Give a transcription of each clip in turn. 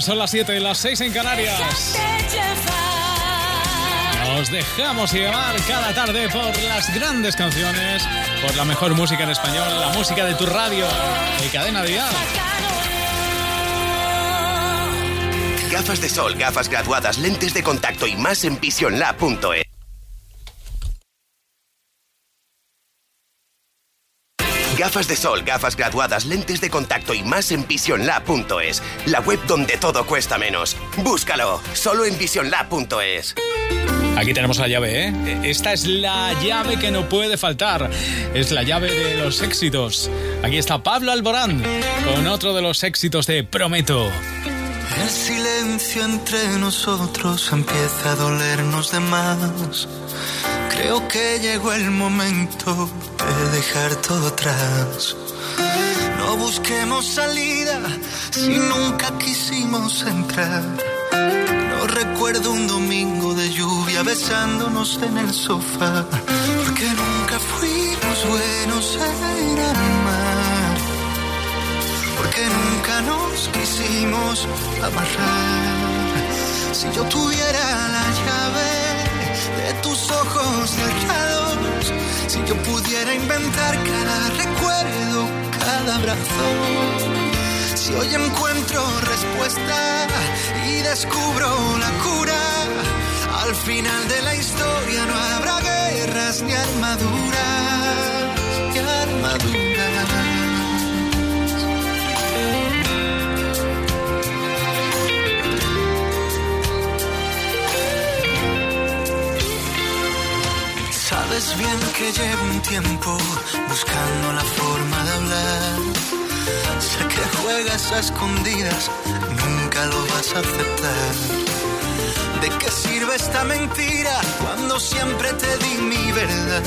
Son las 7 y las 6 en Canarias. Nos dejamos llevar cada tarde por las grandes canciones, por la mejor música en español, la música de tu radio y cadena dial. Gafas de sol, gafas graduadas, lentes de contacto y más en visionlab.es. Gafas de sol, gafas graduadas, lentes de contacto y más en visionlab.es, la web donde todo cuesta menos. Búscalo, solo en visionlab.es. Aquí tenemos la llave, ¿eh? Esta es la llave que no puede faltar. Es la llave de los éxitos. Aquí está Pablo Alborán con otro de los éxitos de Prometo. El silencio entre nosotros empieza a dolernos de más. Creo que llegó el momento de dejar todo atrás. No busquemos salida si nunca quisimos entrar. No recuerdo un domingo de lluvia besándonos en el sofá. Porque nunca fuimos buenos en. Porque nunca nos quisimos amarrar. Si yo tuviera la llave de tus ojos cerrados. Si yo pudiera inventar cada recuerdo, cada abrazo. Si hoy encuentro respuesta y descubro la cura, al final de la historia no habrá guerras ni armaduras, ni armaduras. Buscando la forma de hablar. Sé que juegas a escondidas, nunca lo vas a aceptar. ¿De qué sirve esta mentira cuando siempre te di mi verdad?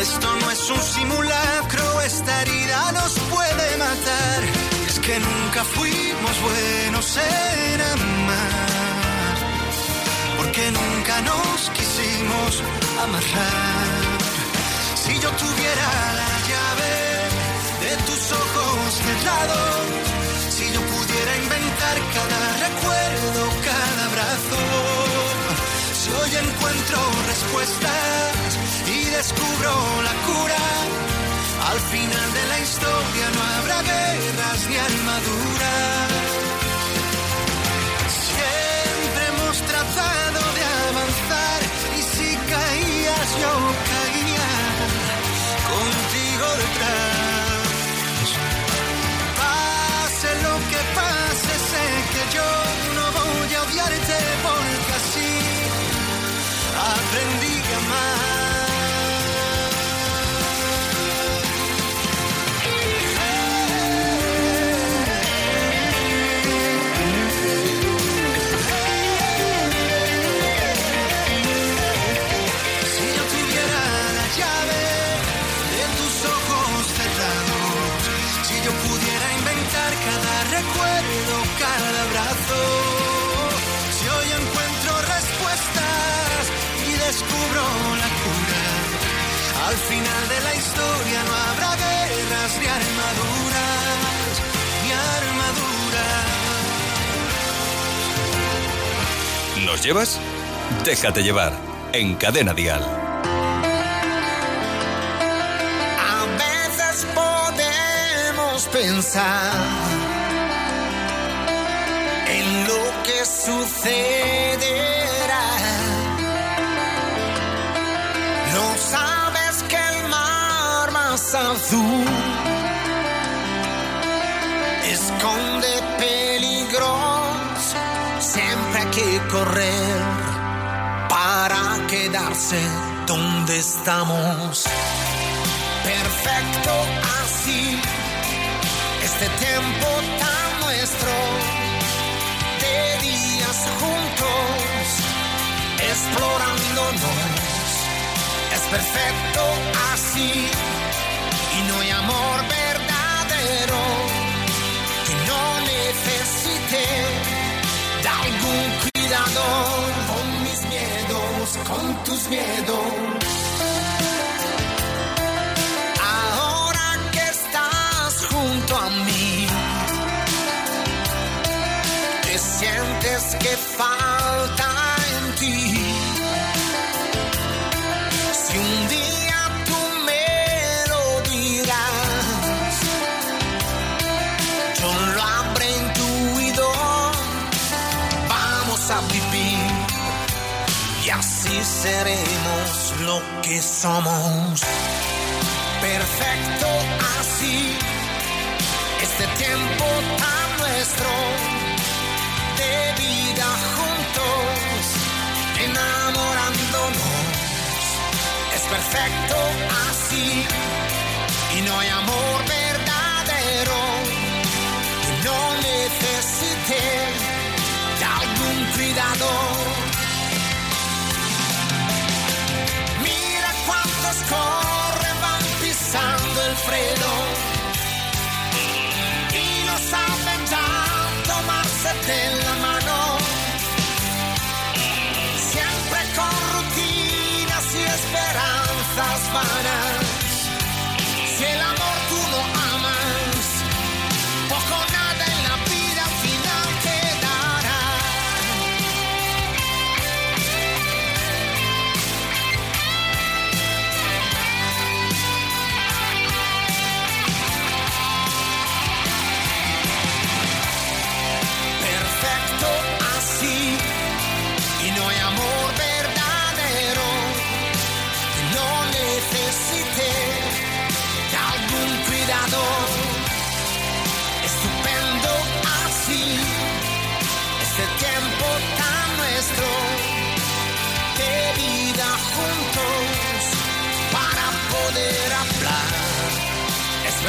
Esto no es un simulacro, esta herida nos puede matar. Es que nunca fuimos buenos en amar, porque nunca nos quisimos amarrar. Si yo tuviera la llave de tus ojos cerrados, si yo pudiera inventar cada recuerdo, cada abrazo, si hoy encuentro respuestas y descubro la cura, al final de la historia no habrá guerras ni armaduras. Historia no habrá guerras ni armaduras, ni armaduras. ¿Nos llevas? Déjate llevar en Cadena Dial. A veces podemos pensar en lo que sucederá. Azul esconde peligros. Siempre hay que correr para quedarse donde estamos. Perfecto así, este tiempo tan nuestro, de días juntos, explorándonos. Es perfecto así, y no hay amor verdadero que no necesite de algún cuidado con mis miedos, con tus miedos. Ahora que estás junto a mí, dices que falta seremos lo que somos. Perfecto así, este tiempo tan nuestro de vida juntos, enamorándonos. Es perfecto así y no hay amor verdadero que no necesite de algún cuidado. De la mano. Siempre con rutinas y esperanzas vanas.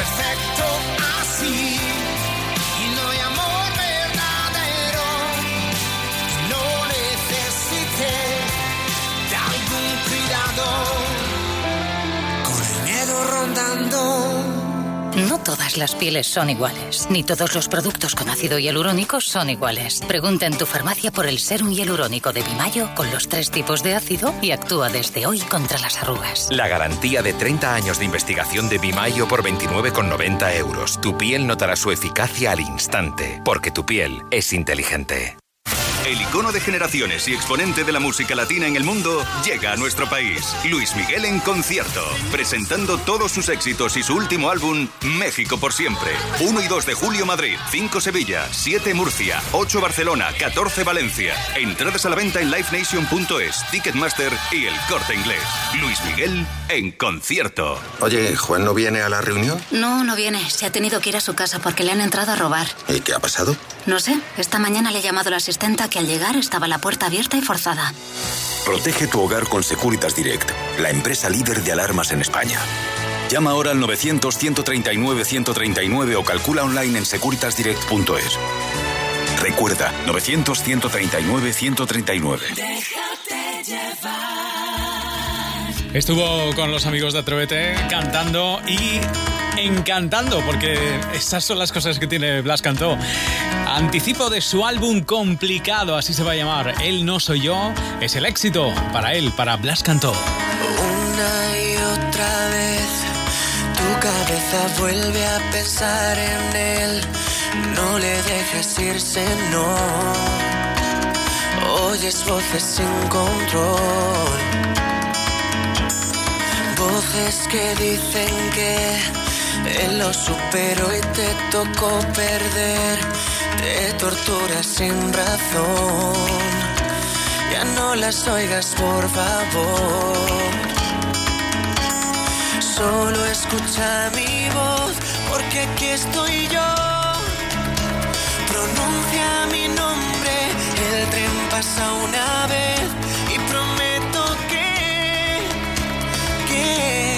Perfecto así todas las pieles son iguales, ni todos los productos con ácido hialurónico son iguales. Pregunta en tu farmacia por el serum hialurónico de Bimayo con los tres tipos de ácido y actúa desde hoy contra las arrugas. La garantía de 30 años de investigación de Bimayo por 29,90 euros. Tu piel notará su eficacia al instante, porque tu piel es inteligente. El icono de generaciones y exponente de la música latina en el mundo llega a nuestro país. Luis Miguel en concierto, presentando todos sus éxitos y su último álbum, México por siempre. 1 y 2 de julio Madrid, 5 Sevilla, 7 Murcia, 8 Barcelona, 14 Valencia. Entradas a la venta en livenation.es, Ticketmaster y el corte inglés. Luis Miguel en concierto. Oye, ¿Juan no viene a la reunión? No, no viene. Se ha tenido que ir a su casa porque le han entrado a robar. ¿Y qué ha pasado? No sé, esta mañana le ha llamado la asistenta que al llegar estaba la puerta abierta y forzada. Protege tu hogar con Securitas Direct, la empresa líder de alarmas en España. Llama ahora al 900-139-139 o calcula online en securitasdirect.es. Recuerda, 900-139-139. Estuvo con los amigos de Atrévete cantando y encantando, porque estas son las cosas que tiene Blas Cantó. Anticipo de su álbum complicado, así se va a llamar. Él no soy yo, es el éxito para él, para Blas Cantó. Una y otra vez tu cabeza vuelve a pensar en él. No le dejes irse, no. Oyes voces sin control. Voces que dicen que él lo superó y te tocó perder. Te torturas sin razón. Ya no las oigas, por favor. Solo escucha mi voz, porque aquí estoy yo. Pronuncia mi nombre, el tren pasa una vez y prometo que, que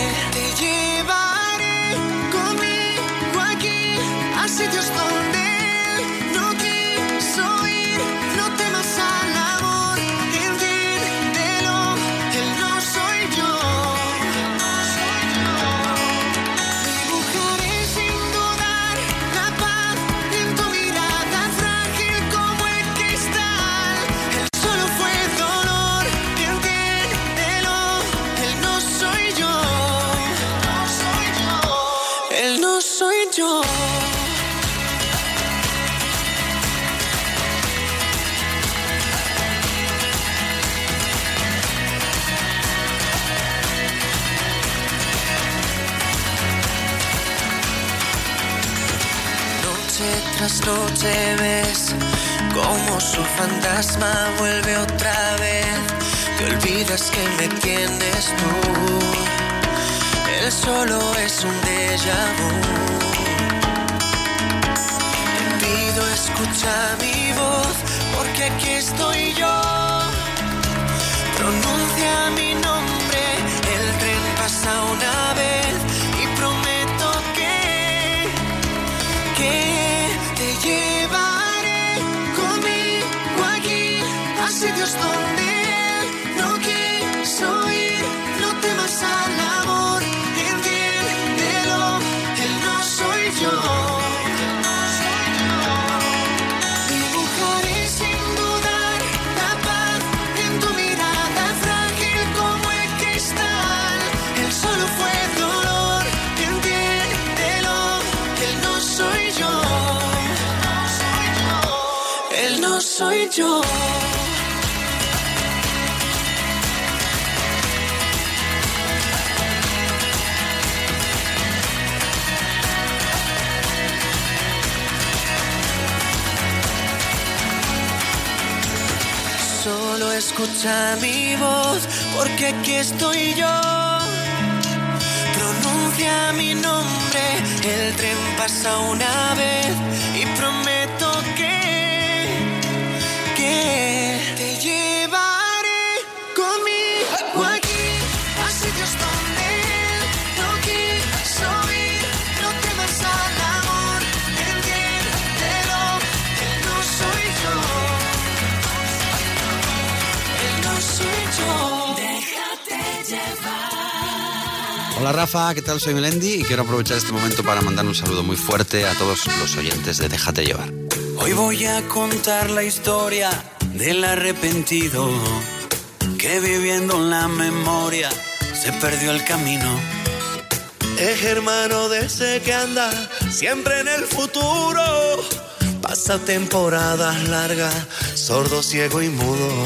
noche ves como su fantasma vuelve otra vez. Te olvidas que me tienes tú. Él solo es un déjà vu. Te pido escucha mi voz, porque aquí estoy yo. Pronuncia mi nombre, el tren pasa una vez sitios donde no quiso ir. No temas al amor, entiéndelo, él no soy yo. Dibujaré sin dudar la paz en tu mirada frágil como el cristal. Él solo fue dolor, entiéndelo, él no soy yo. Él no soy yo. Escucha mi voz, porque aquí estoy yo. Pronuncia mi nombre, el tren pasa una vez y prometo Hola Rafa, ¿qué tal? Soy Melendi y quiero aprovechar este momento para mandar un saludo muy fuerte a todos los oyentes de Déjate llevar. Hoy voy a contar la historia del arrepentido que viviendo en la memoria se perdió el camino. Es hermano de ese que anda siempre en el futuro. Pasa temporadas largas, sordo, ciego y mudo.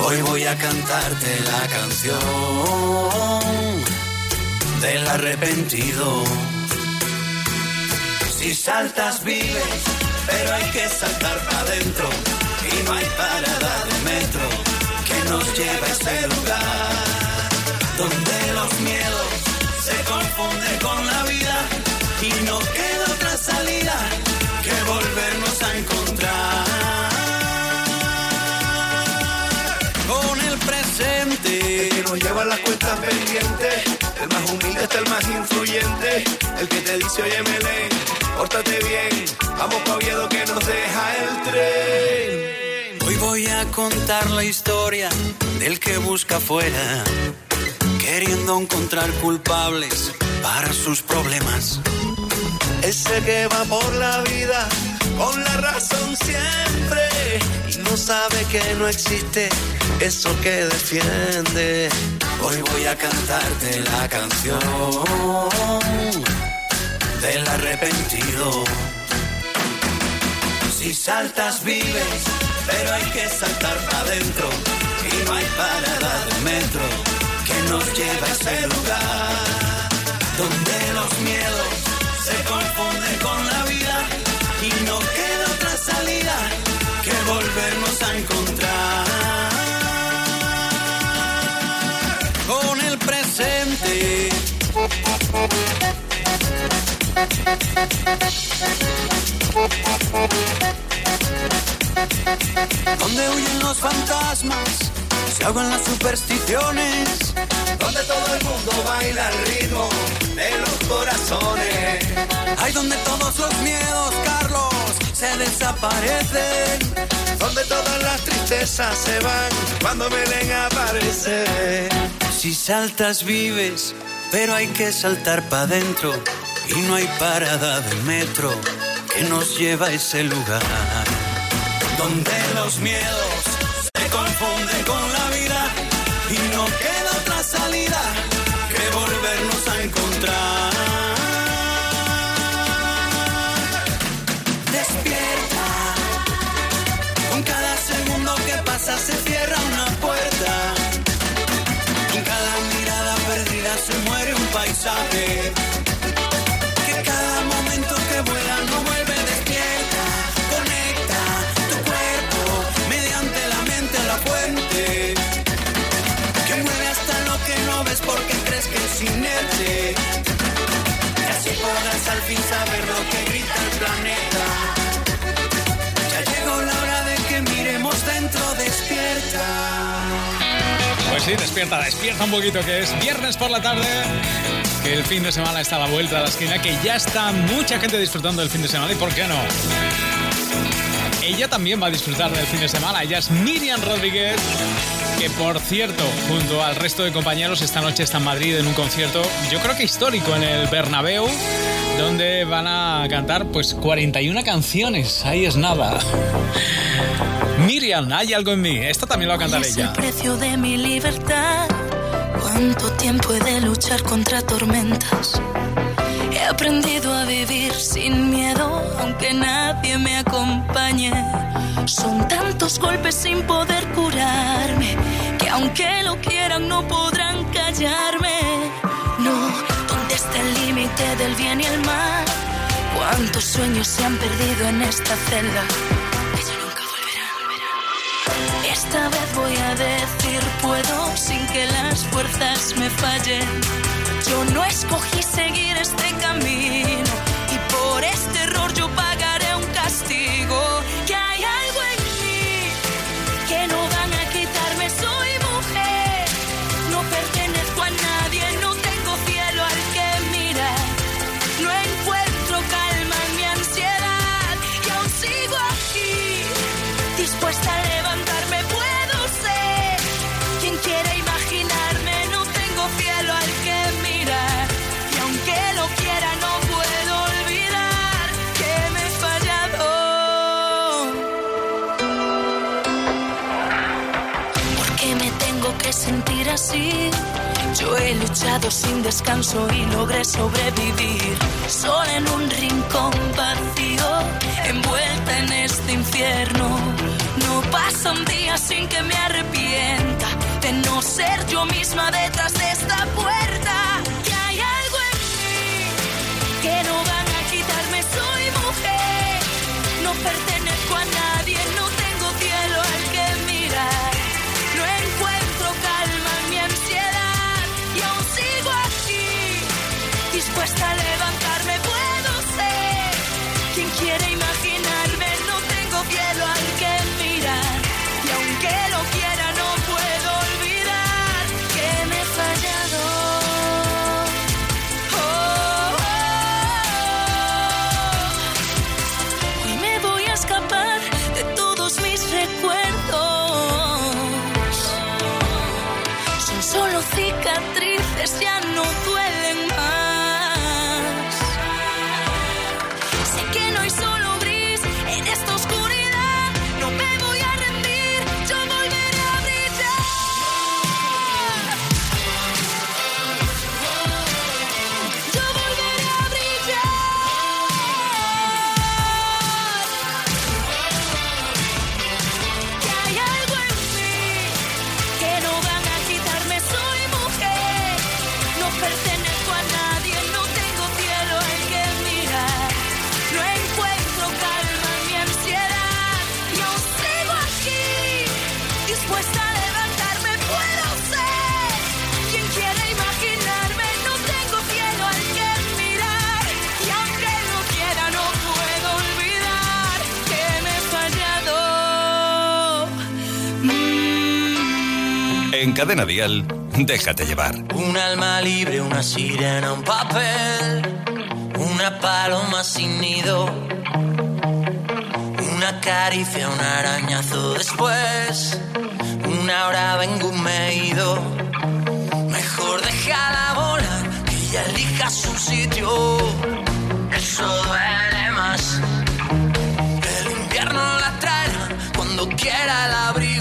Hoy voy a cantarte la canción del arrepentido. Si saltas vives, pero hay que saltar para adentro. Y no hay parada de metro que nos lleve a ese lugar. Donde los miedos se confunden con la vida. Y no queda otra salida que volvernos a encontrar. Con el presente. Que nos lleva las cuentas pendientes. El más humilde está el más influyente. El que te dice, oye, Melén, pórtate bien. Vamos pa' Oviedo que nos deja el tren. Hoy voy a contar la historia del que busca afuera, queriendo encontrar culpables para sus problemas. Ese que va por la vida con la razón siempre no sabe que no existe eso que defiende. Hoy voy a cantarte la canción del arrepentido. Si saltas vives, pero hay que saltar para adentro. Y no hay parada de metro que nos lleve a ese lugar. Donde los miedos se confunden Donde huyen los fantasmas, se ahogan las supersticiones. Donde todo el mundo baila al ritmo de los corazones. Hay donde todos los miedos, Carlos, se desaparecen. Donde todas las tristezas se van cuando Belén aparece. Si saltas vives, pero hay que saltar para adentro. Y no hay parada de metro que nos lleva a ese lugar. Donde los miedos fin saber lo que grita el planeta. Ya llegó la hora de que miremos dentro despierta. Pues sí, despierta, despierta un poquito, que es viernes por la tarde, que el fin de semana está a la vuelta de la esquina, que ya está mucha gente disfrutando del fin de semana y por qué no. Ella también va a disfrutar del fin de semana. Ella es Miriam Rodríguez, que por cierto, junto al resto de compañeros, esta noche está en Madrid en un concierto, yo creo que histórico, en el Bernabéu, donde van a cantar pues 41 canciones. Ahí es nada. Miriam, hay algo en mí. Esto también lo va a cantar ella. el precio de mi libertad. Cuánto tiempo he de luchar contra tormentas. He aprendido a vivir sin miedo, aunque nadie me acompañe. Son tantos golpes sin poder curarme, que aunque lo quieran no podrán callarme. No, ¿dónde está el límite del bien y el mal? ¿Cuántos sueños se han perdido en esta celda? Ya nunca volverán. Esta vez voy a decir puedo sin que las fuerzas me fallen. Yo no escogí seguir este camino he luchado sin descanso y logré sobrevivir. Sola en un rincón vacío, envuelta en este infierno. No pasa un día sin que me arrepienta de no ser yo misma detrás de esta puerta. Cadena Dial, déjate llevar. Un alma libre, una sirena, un papel, una paloma sin nido, una caricia, un arañazo después, una hora vengo un ido. Mejor déjala volar, que ella elija su sitio. Eso duele más. El invierno la traerá cuando quiera el abrigo.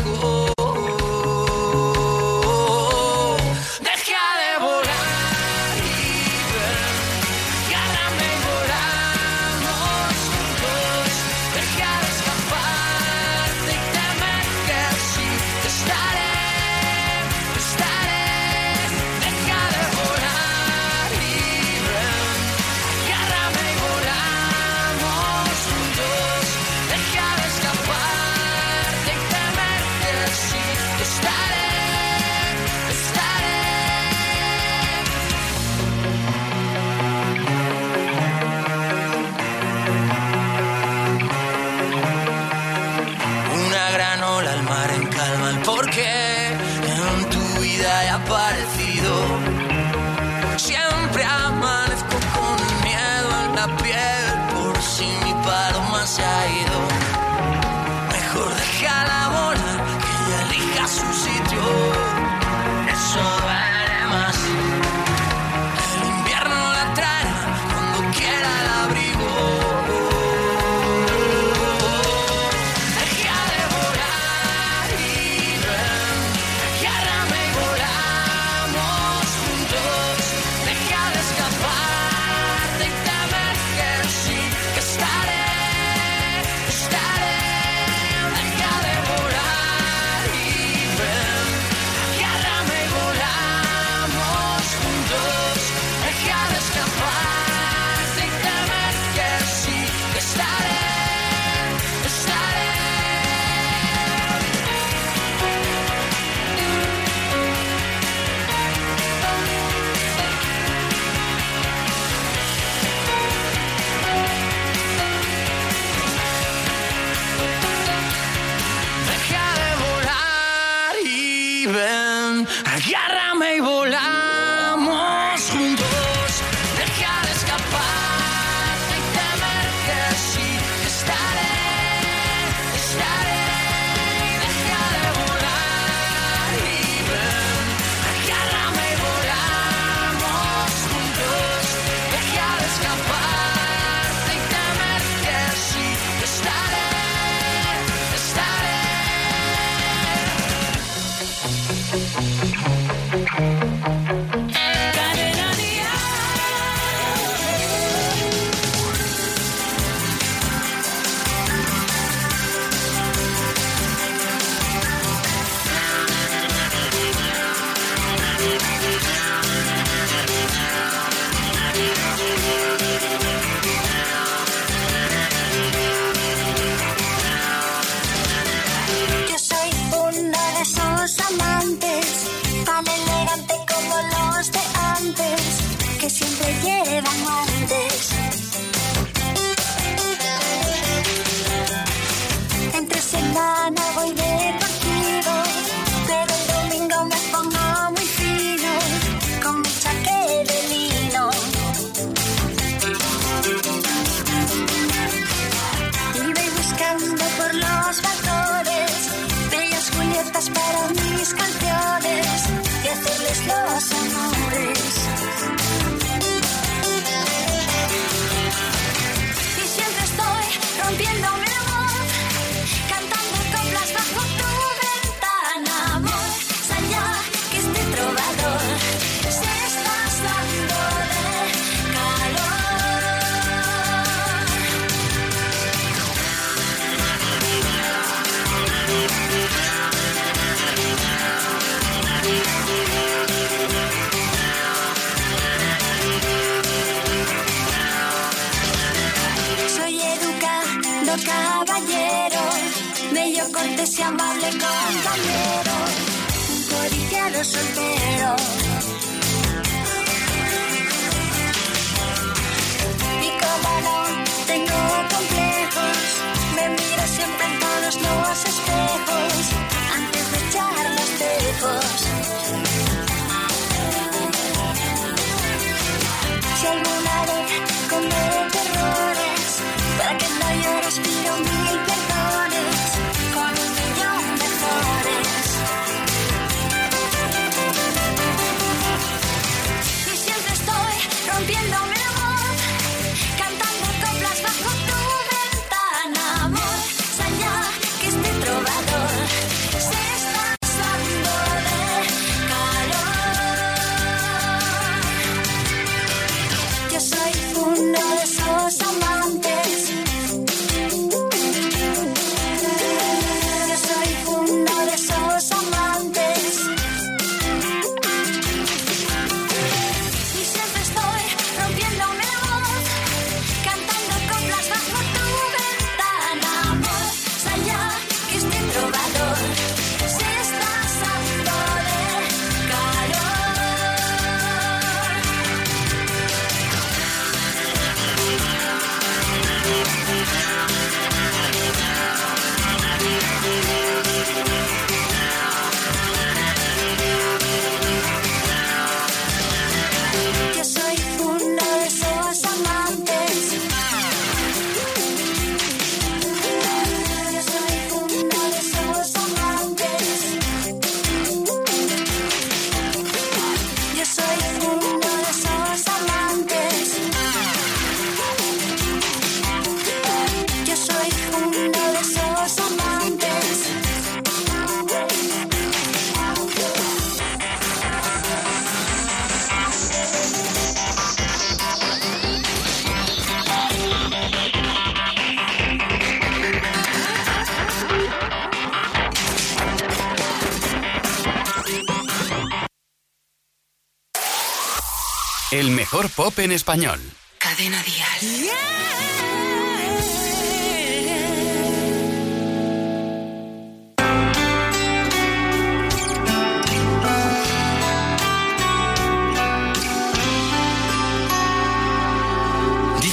Pop en español. Cadena Dial. Dicen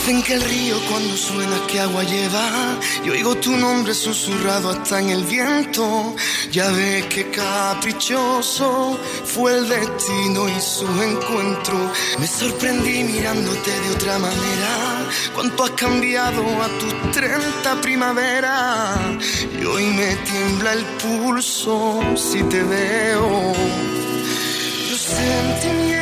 Dicen que el río cuando suena que agua lleva y oigo tu nombre susurrado hasta en el viento. Ya ves que caprichoso fue el destino y su encuentro. Me sorprendí mirándote de otra manera. Cuánto has cambiado a tus 30 primavera y hoy me tiembla el pulso si te veo. Los sentimientos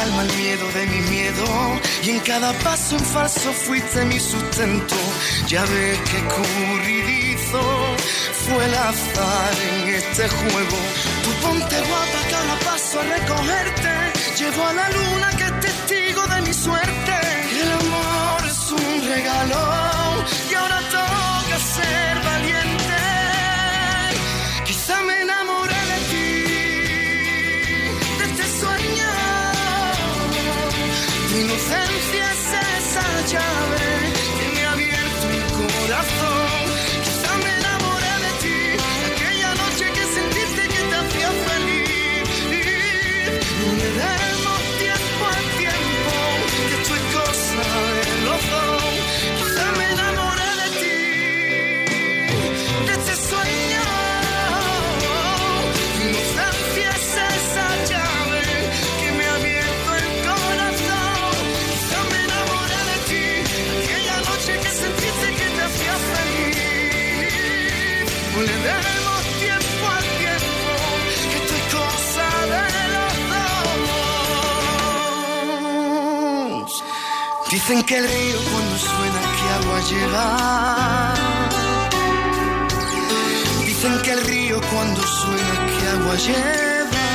calma al miedo de mi miedo y en cada paso en falso fuiste mi sustento. Ya ves que escurridizo fue el azar en este juego. Tu ponte guapa cada paso a recogerte. Llevo a la luna que es testigo de mi suerte. Dicen que el río cuando suena que agua lleva. Dicen que el río cuando suena que agua lleva.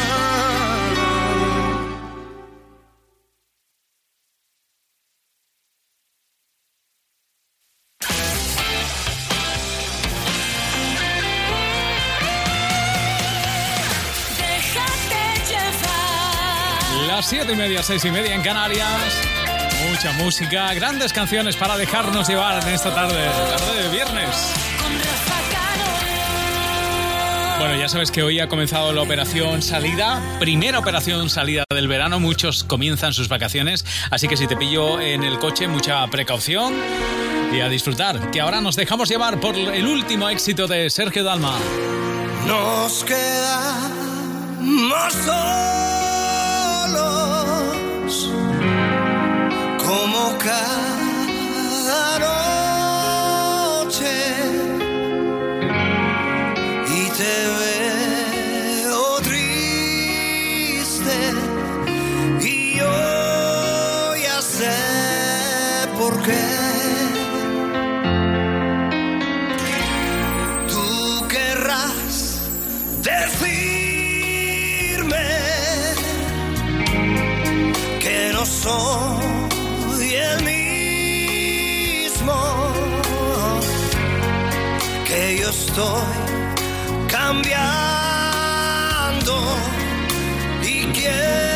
Déjate llevar. Las siete y media, seis y media en Canarias. Mucha música, grandes canciones para dejarnos llevar en esta tarde, tarde de viernes. Bueno, ya sabes que hoy ha comenzado la operación salida, primera operación salida del verano, muchos comienzan sus vacaciones, así que si te pillo en el coche, mucha precaución y a disfrutar, que ahora nos dejamos llevar por el último éxito de Sergio Dalma. Nos quedamos solos cada noche y te veo triste y yo ya sé por qué. Tú querrás decirme que no soy yo estoy cambiando y quieres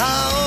How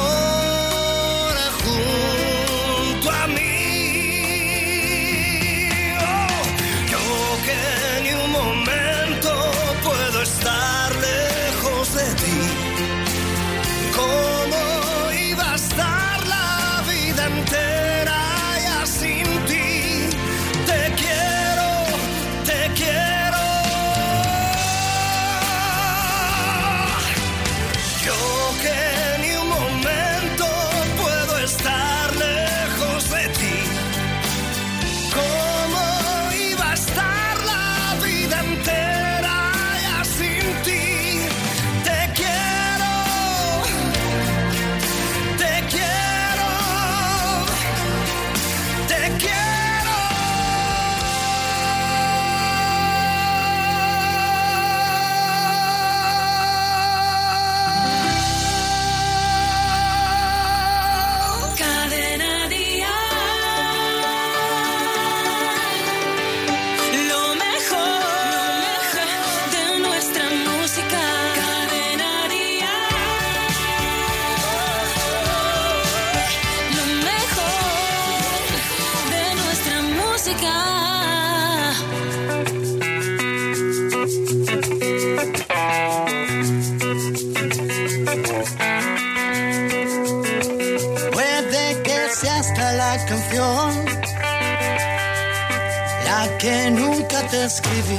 te escribí.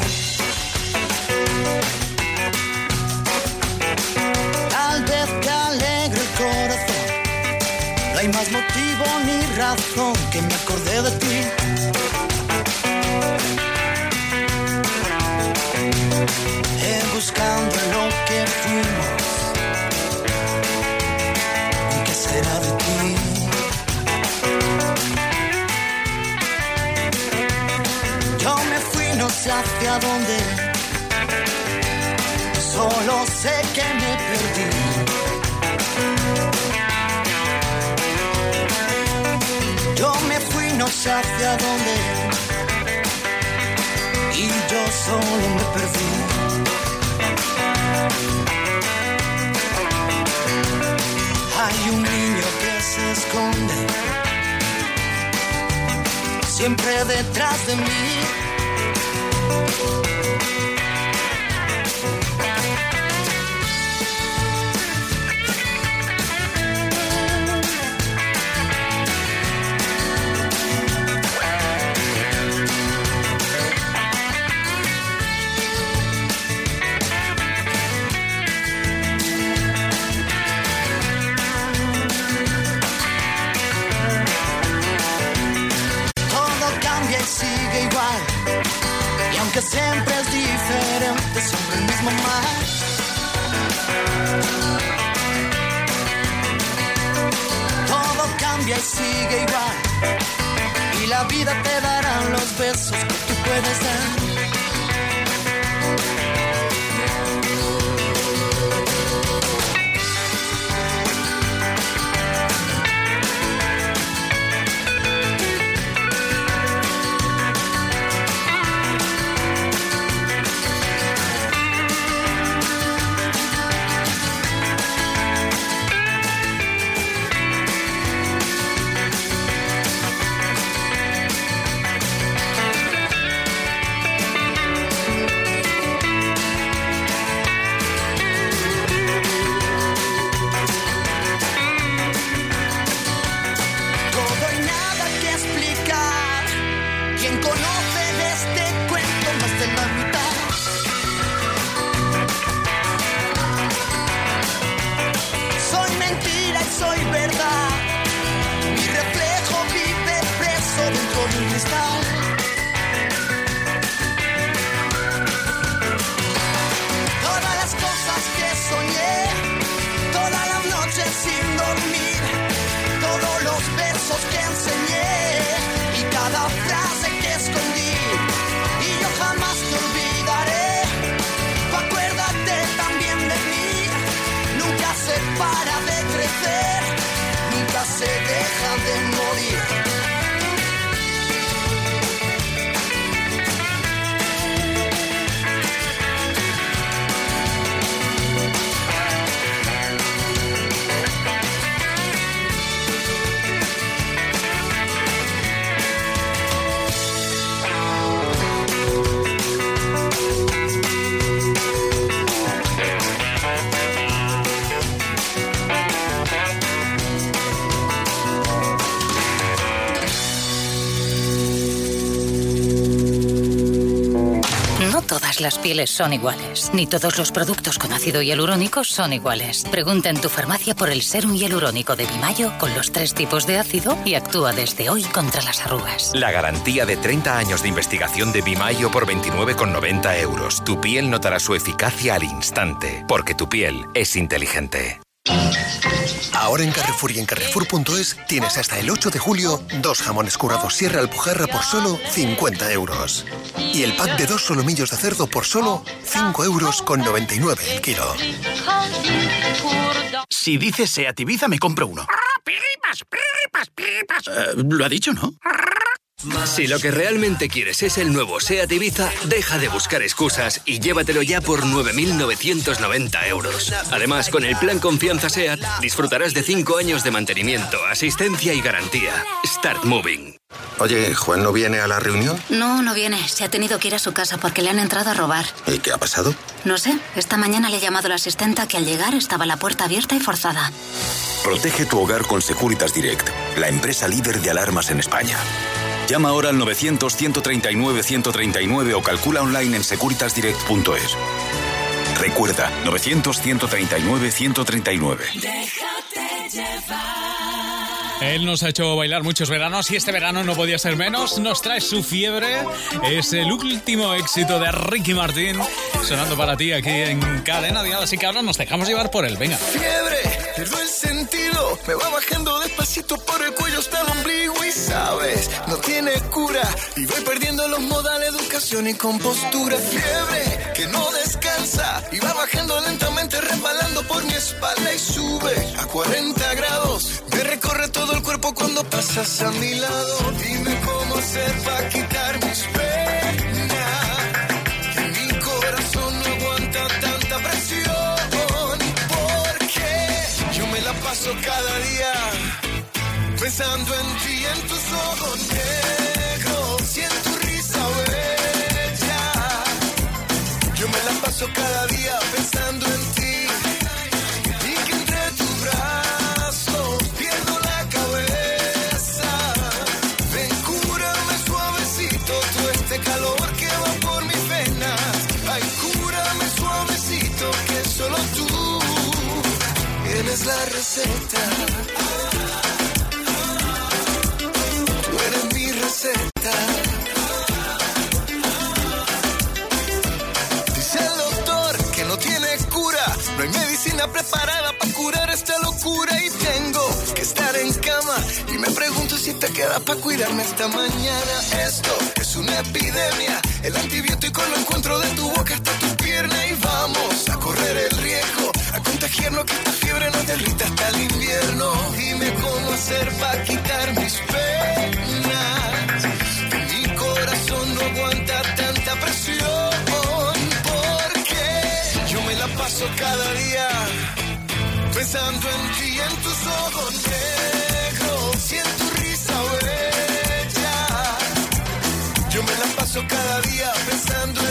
Tal vez te alegre el corazón. No hay más motivo ni razón que me acordé de ti. Dónde. Solo sé que me perdí. Yo me fui, no sé hacia dónde. Y yo solo me perdí. Hay un niño que se esconde siempre detrás de mí. Todo pieles son iguales, ni todos los productos con ácido hialurónico son iguales. Pregunta en tu farmacia por el serum hialurónico de Bimayo con los tres tipos de ácido y actúa desde hoy contra las arrugas. La garantía de 30 años de investigación de Bimayo por 29,90 euros. Tu piel notará su eficacia al instante, porque tu piel es inteligente. Ahora en Carrefour y en Carrefour.es tienes hasta el 8 de julio dos jamones curados Sierra Alpujarra por solo 50 euros. Y el pack de dos solomillos de cerdo por solo 5 euros con 99 el kilo. Si dices Seat Ibiza, me compro uno. Eh, lo ha dicho, ¿no? Si lo que realmente quieres es el nuevo SEAT Ibiza, deja de buscar excusas y llévatelo ya por 9.990 euros. Además, con el plan Confianza SEAT, disfrutarás de 5 años de mantenimiento, asistencia y garantía. Start Moving. Oye, ¿Juan no viene a la reunión? No, no viene. Se ha tenido que ir a su casa porque le han entrado a robar. ¿Y qué ha pasado? No sé. Esta mañana le ha llamado la asistenta que al llegar estaba la puerta abierta y forzada. Protege tu hogar con Securitas Direct, la empresa líder de alarmas en España. Llama ahora al 900-139-139 o calcula online en securitasdirect.es. Recuerda, 900-139-139. Déjate llevar. Él nos ha hecho bailar muchos veranos y este verano no podía ser menos. Nos trae su fiebre. Es el último éxito de Ricky Martín sonando para ti aquí en Cadena Dial. Así que ahora nos dejamos llevar por él. Venga. Fiebre, pierdo el sentido, me va bajando despacito por el cuello hasta el ombligo y sabes, no tiene cura y voy perdiendo los modales, educación y compostura. Fiebre, que no descansa y va bajando lentamente, resbalando por mi espalda y sube a 40 grados. Me recorre todo el cuerpo cuando pasas a mi lado. Dime cómo hacer para quitar mis penas. Que mi corazón no aguanta tanta presión. Porque yo me la paso cada día pensando en ti en tus ojos negros Tú eres mi receta. Dice el doctor que no tiene cura. No hay medicina preparada para curar esta locura. Y tengo que estar en cama. Y me pregunto si te queda para cuidarme esta mañana. Esto es una epidemia. El antibiótico lo encuentro de tu boca hasta tu Y vamos a correr el riesgo. A contagiarnos que esta fiebre nos derrita hasta el invierno. Dime cómo hacer para quitar mis penas. Mi corazón no aguanta tanta presión. Porque yo me la paso cada día pensando en ti y en tus ojos negros y en tu risa bella. Yo me la paso cada día pensando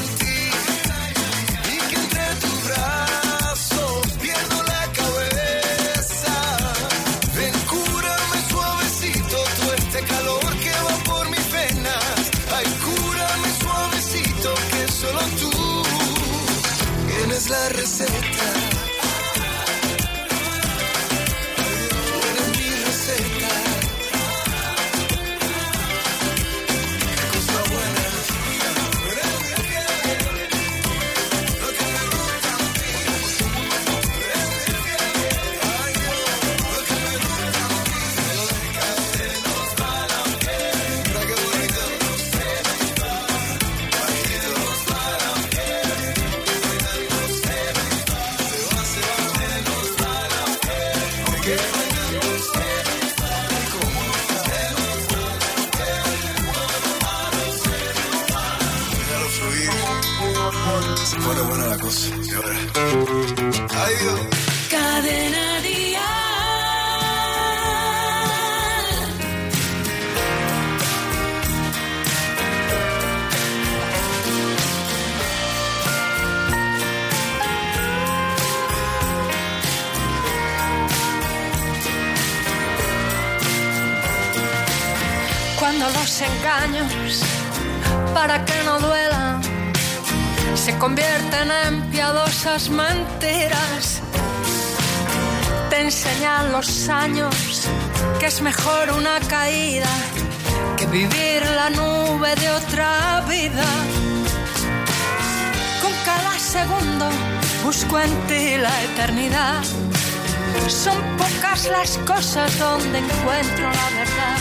Son pocas las cosas donde encuentro la verdad.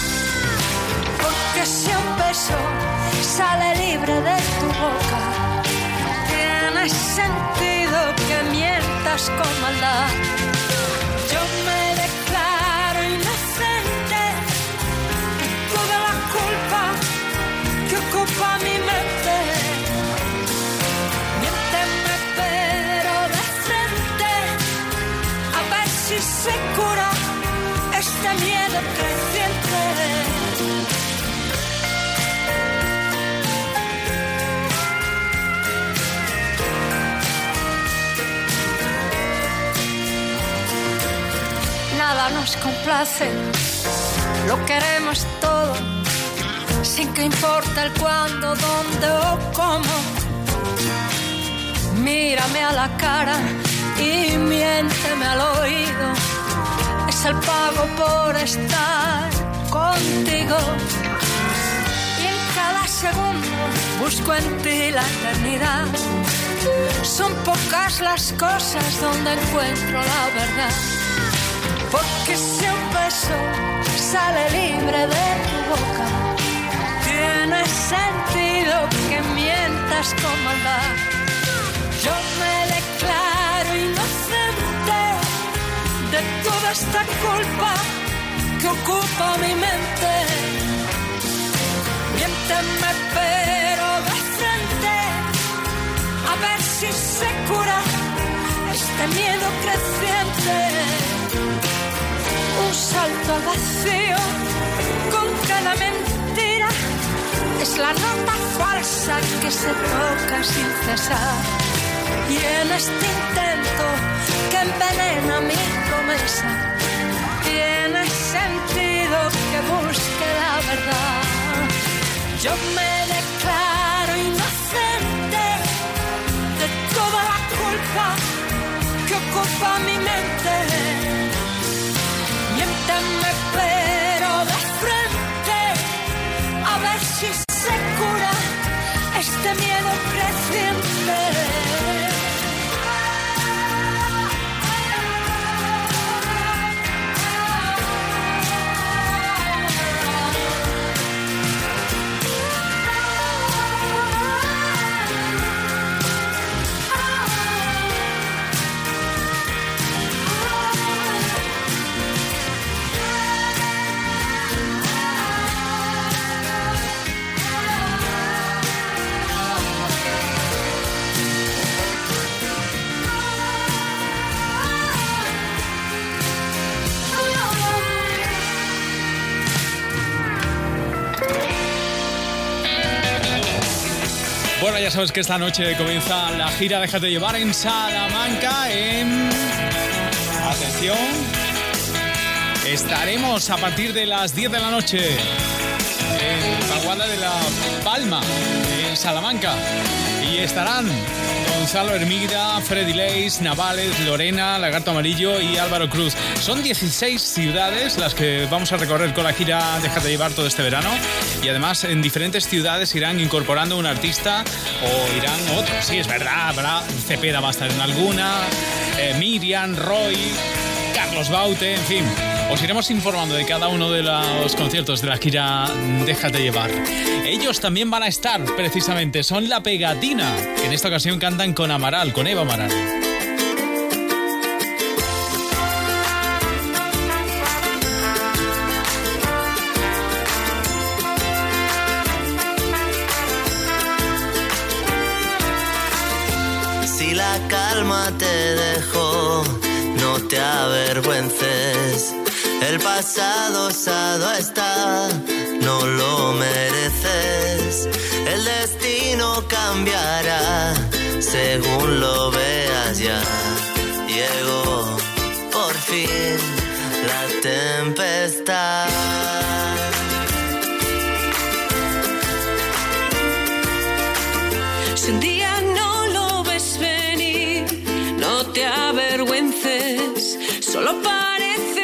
Porque si un beso sale libre de tu boca, tiene sentido que mientas con maldad. Este Nada nos complace, lo queremos todo, sin que importa el cuándo, dónde o cómo. Mírame a la cara y miénteme al oído, es el pago por estar contigo. Y en cada segundo busco en ti la eternidad. Son pocas las cosas donde encuentro la verdad. Porque si un beso sale libre de tu boca, tiene sentido que mientas con maldad. Yo me toda esta culpa que ocupa mi mente. Miénteme pero de frente, a ver si se cura este miedo creciente. Un salto al vacío con cada mentira es la nota falsa que se toca sin cesar. Y en este intento que envenena mi promesa, tiene sentido que busque la verdad. Yo me declaro inocente de toda la culpa que ocupa mi mente. Miénteme pero de frente, a ver si se cura este miedo creciente. Ya sabes que esta noche comienza la gira Déjate llevar en Salamanca en... Atención. Estaremos a partir de las 10 de la noche en Paguada de la Palma, en Salamanca. Y estarán Gonzalo Hermida, Freddy Leis, Navales, Lorena, Lagarto Amarillo y Álvaro Cruz. Son 16 ciudades las que vamos a recorrer con la gira Déjate llevar todo este verano. Y además en diferentes ciudades irán incorporando un artista o irán otros. Sí, es verdad, habrá Cepeda va a estar en alguna, eh, Miriam, Roy, Carlos Baute, en fin. Os iremos informando de cada uno de los conciertos de la gira Déjate llevar. Ellos también van a estar, precisamente, son La Pegatina. que En esta ocasión cantan con Amaral, con Eva Amaral. Si la calma te dejó, no te avergüences. El pasado osado está, no lo mereces. El destino cambiará según lo veas ya. Llegó por fin la tempestad. Si un día no lo ves venir, no te avergüences, solo parece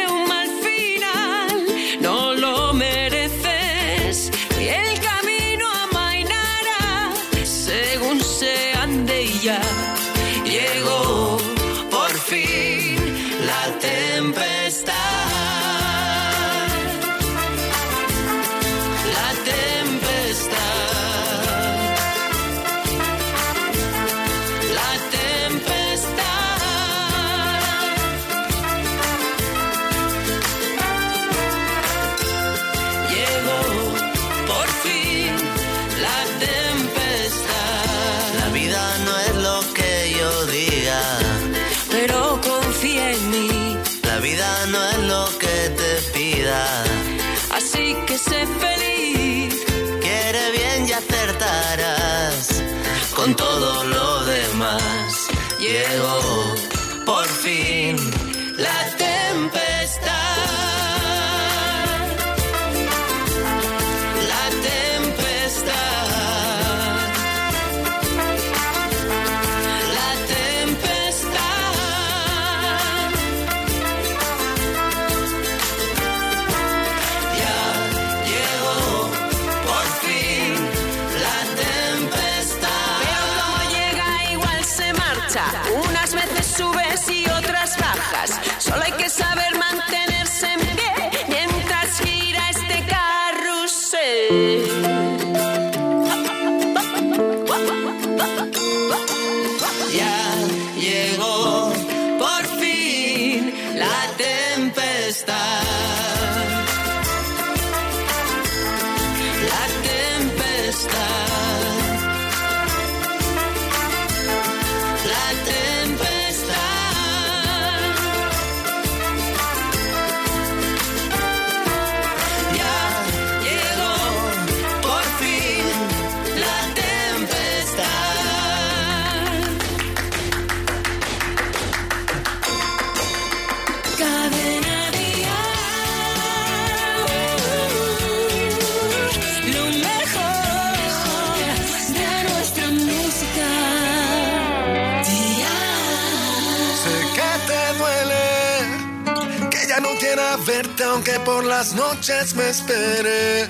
por las noches me esperes.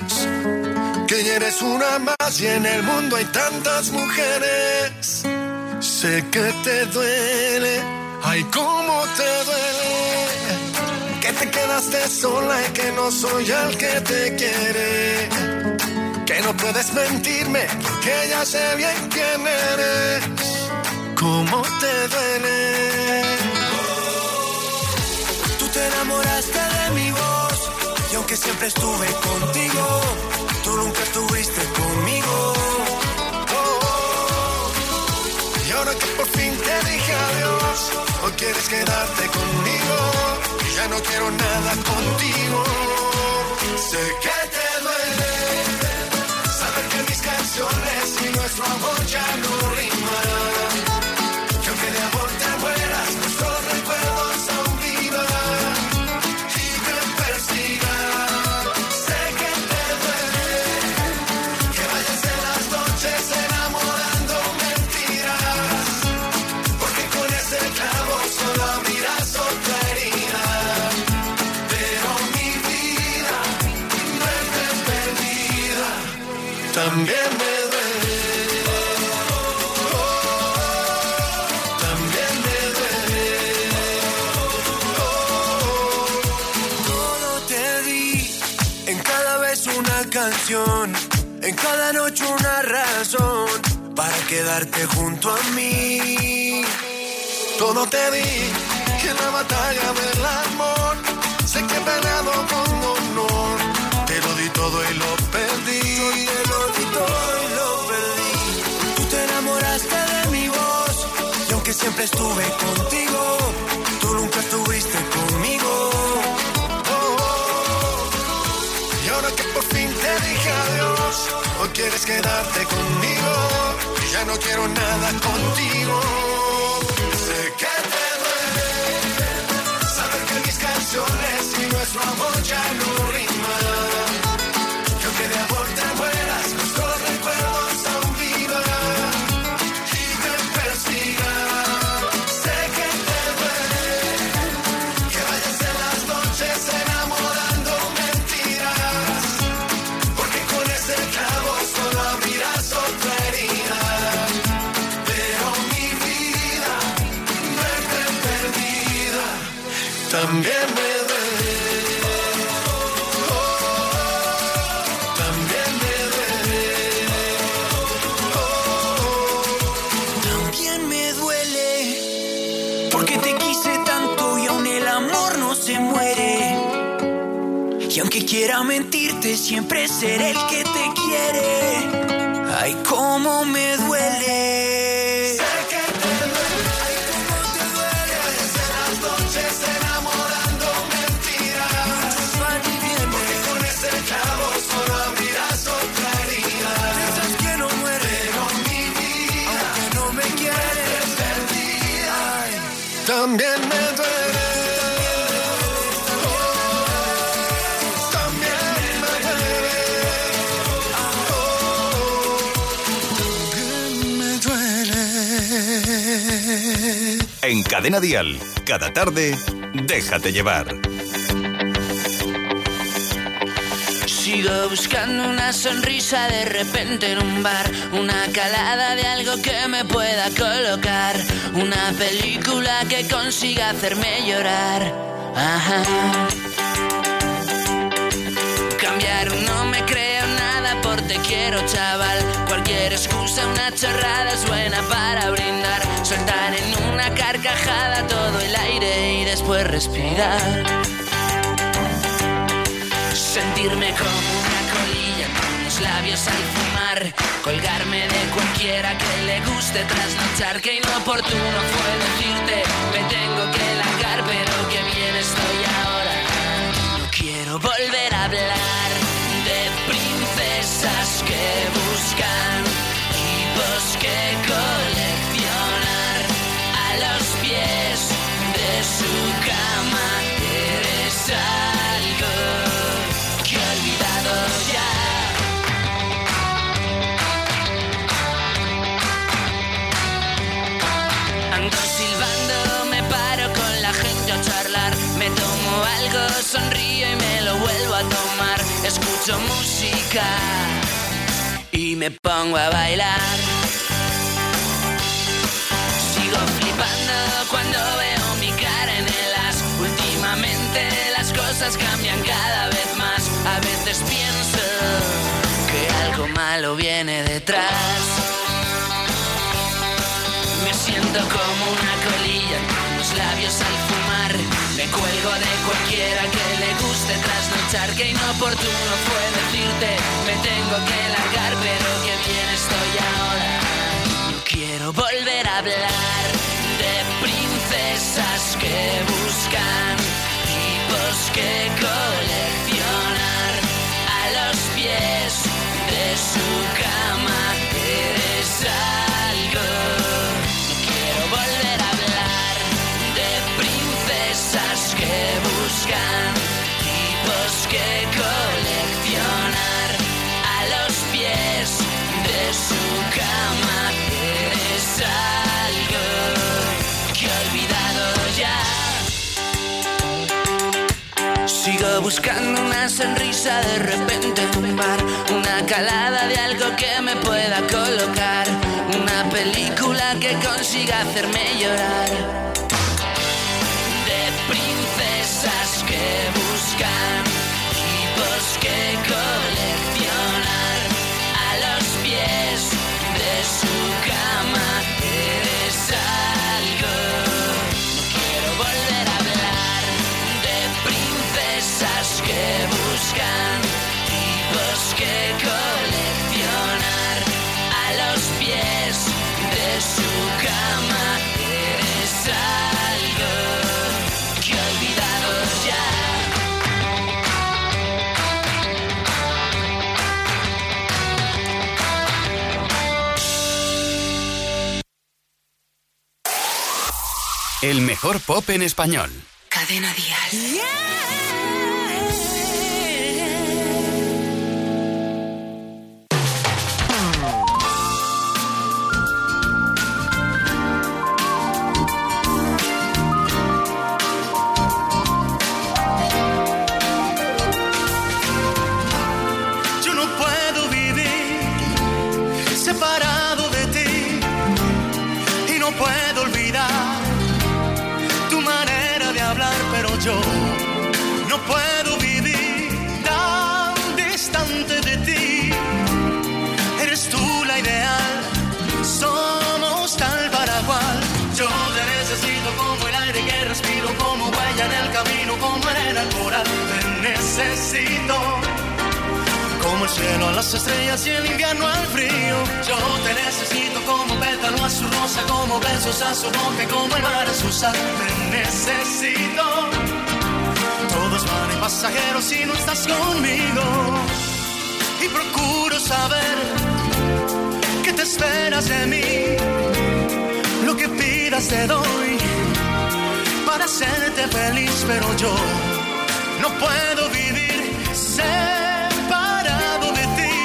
Que eres una más y en el mundo hay tantas mujeres. Sé que te duele, ay, cómo te duele. Que te quedaste sola y que no soy el que te quiere. Que no puedes mentirme, que ya sé bien quién eres. Cómo te duele. Tú te enamoraste siempre estuve contigo, tú nunca estuviste conmigo. Oh, y ahora que por fin te dije adiós, hoy quieres quedarte conmigo ya no quiero nada contigo. Sé que te duele saber que mis canciones y nuestro amor ya cada noche una razón para quedarte junto a mí. Todo te di, en la batalla del amor, sé que he peleado con honor. Te lo di todo y lo perdí. Yo te lo di todo y lo perdí. Tú te enamoraste de mi voz, y aunque siempre estuve contigo, tú nunca estuviste conmigo. Quieres quedarte conmigo, y ya no quiero nada contigo. Sé que te duele saber que mis canciones y nuestro amor ya no riman. También me duele. También me duele. También me duele. Porque te quise tanto y aún el amor no se muere. Y aunque quiera mentirte, siempre seré el que te quiere. Ay, cómo me Cadena Dial, cada tarde, déjate llevar. Sigo buscando una sonrisa de repente en un bar, una calada de algo que me pueda colocar, una película que consiga hacerme llorar. Ajá. Cambiar no me creo nada por te quiero chaval, cualquier excusa, una chorrada es buena para brindar, soltar en una carcajada todo el aire y después respirar. Sentirme como una colilla con los labios al fumar. Colgarme de cualquiera que le guste trasnochar. Que inoportuno fue decirte, me tengo que música y me pongo a bailar. Sigo flipando cuando veo mi cara en el as. Últimamente las cosas cambian cada vez más. A veces pienso que algo malo viene detrás. Me siento como una colilla con los labios al fumar. Me cuelgo de cualquiera que le guste trasnochar. Que inoportuno fue decirte, me tengo que largar, pero que bien estoy ahora. No quiero volver a hablar de princesas que buscan tipos que coleccionar a los pies de su cama. Eres Buscando una sonrisa de repente en un bar, una calada de algo que me pueda colocar, una película que consiga hacerme llorar. El mejor pop en español. Cadena Dial. Yo Te necesito. Como el cielo a las estrellas y el invierno al frío. Yo te necesito como pétalo a su rosa, como besos a su boca, y como el mar a su sal. Te necesito. Todos van en pasajeros si no estás conmigo. Y procuro saber qué te esperas de mí. Lo que pidas te doy para hacerte feliz, pero yo no puedo vivir separado de ti.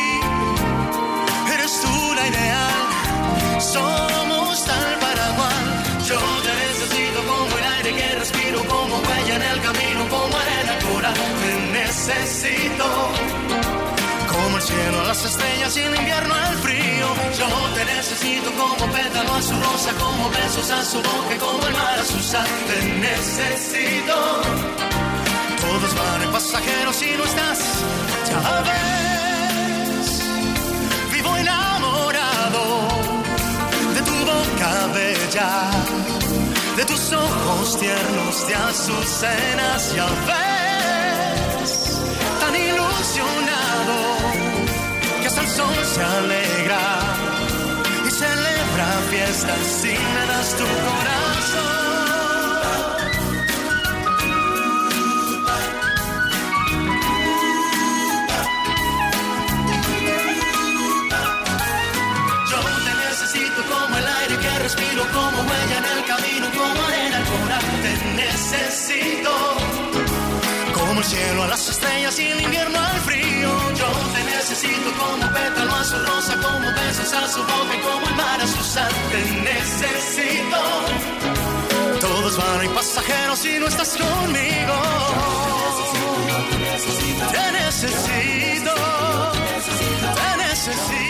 Eres tú la ideal, somos tal para cual. Yo te necesito como el aire que respiro, como huella en el camino, como arena pura. Te necesito. Como el cielo a las estrellas y el invierno al frío. Yo te necesito como pétalo a su rosa, como besos a su boca, como el mar a su sal. Te necesito. Todos van en pasajeros si no estás, ya ves. Vivo enamorado de tu boca bella, de tus ojos tiernos de azucenas, ya ves. Tan ilusionado que hasta el sol se alegra y celebra fiestas si me das tu corazón. Como huella en el camino, como arena al coral. Te necesito como el cielo a las estrellas y el invierno al frío. Yo te necesito como pétalo a su rosa, como besos a su boca y como el mar a su sal. Te necesito. Todos van y pasajeros si no estás conmigo. Te necesito, te necesito.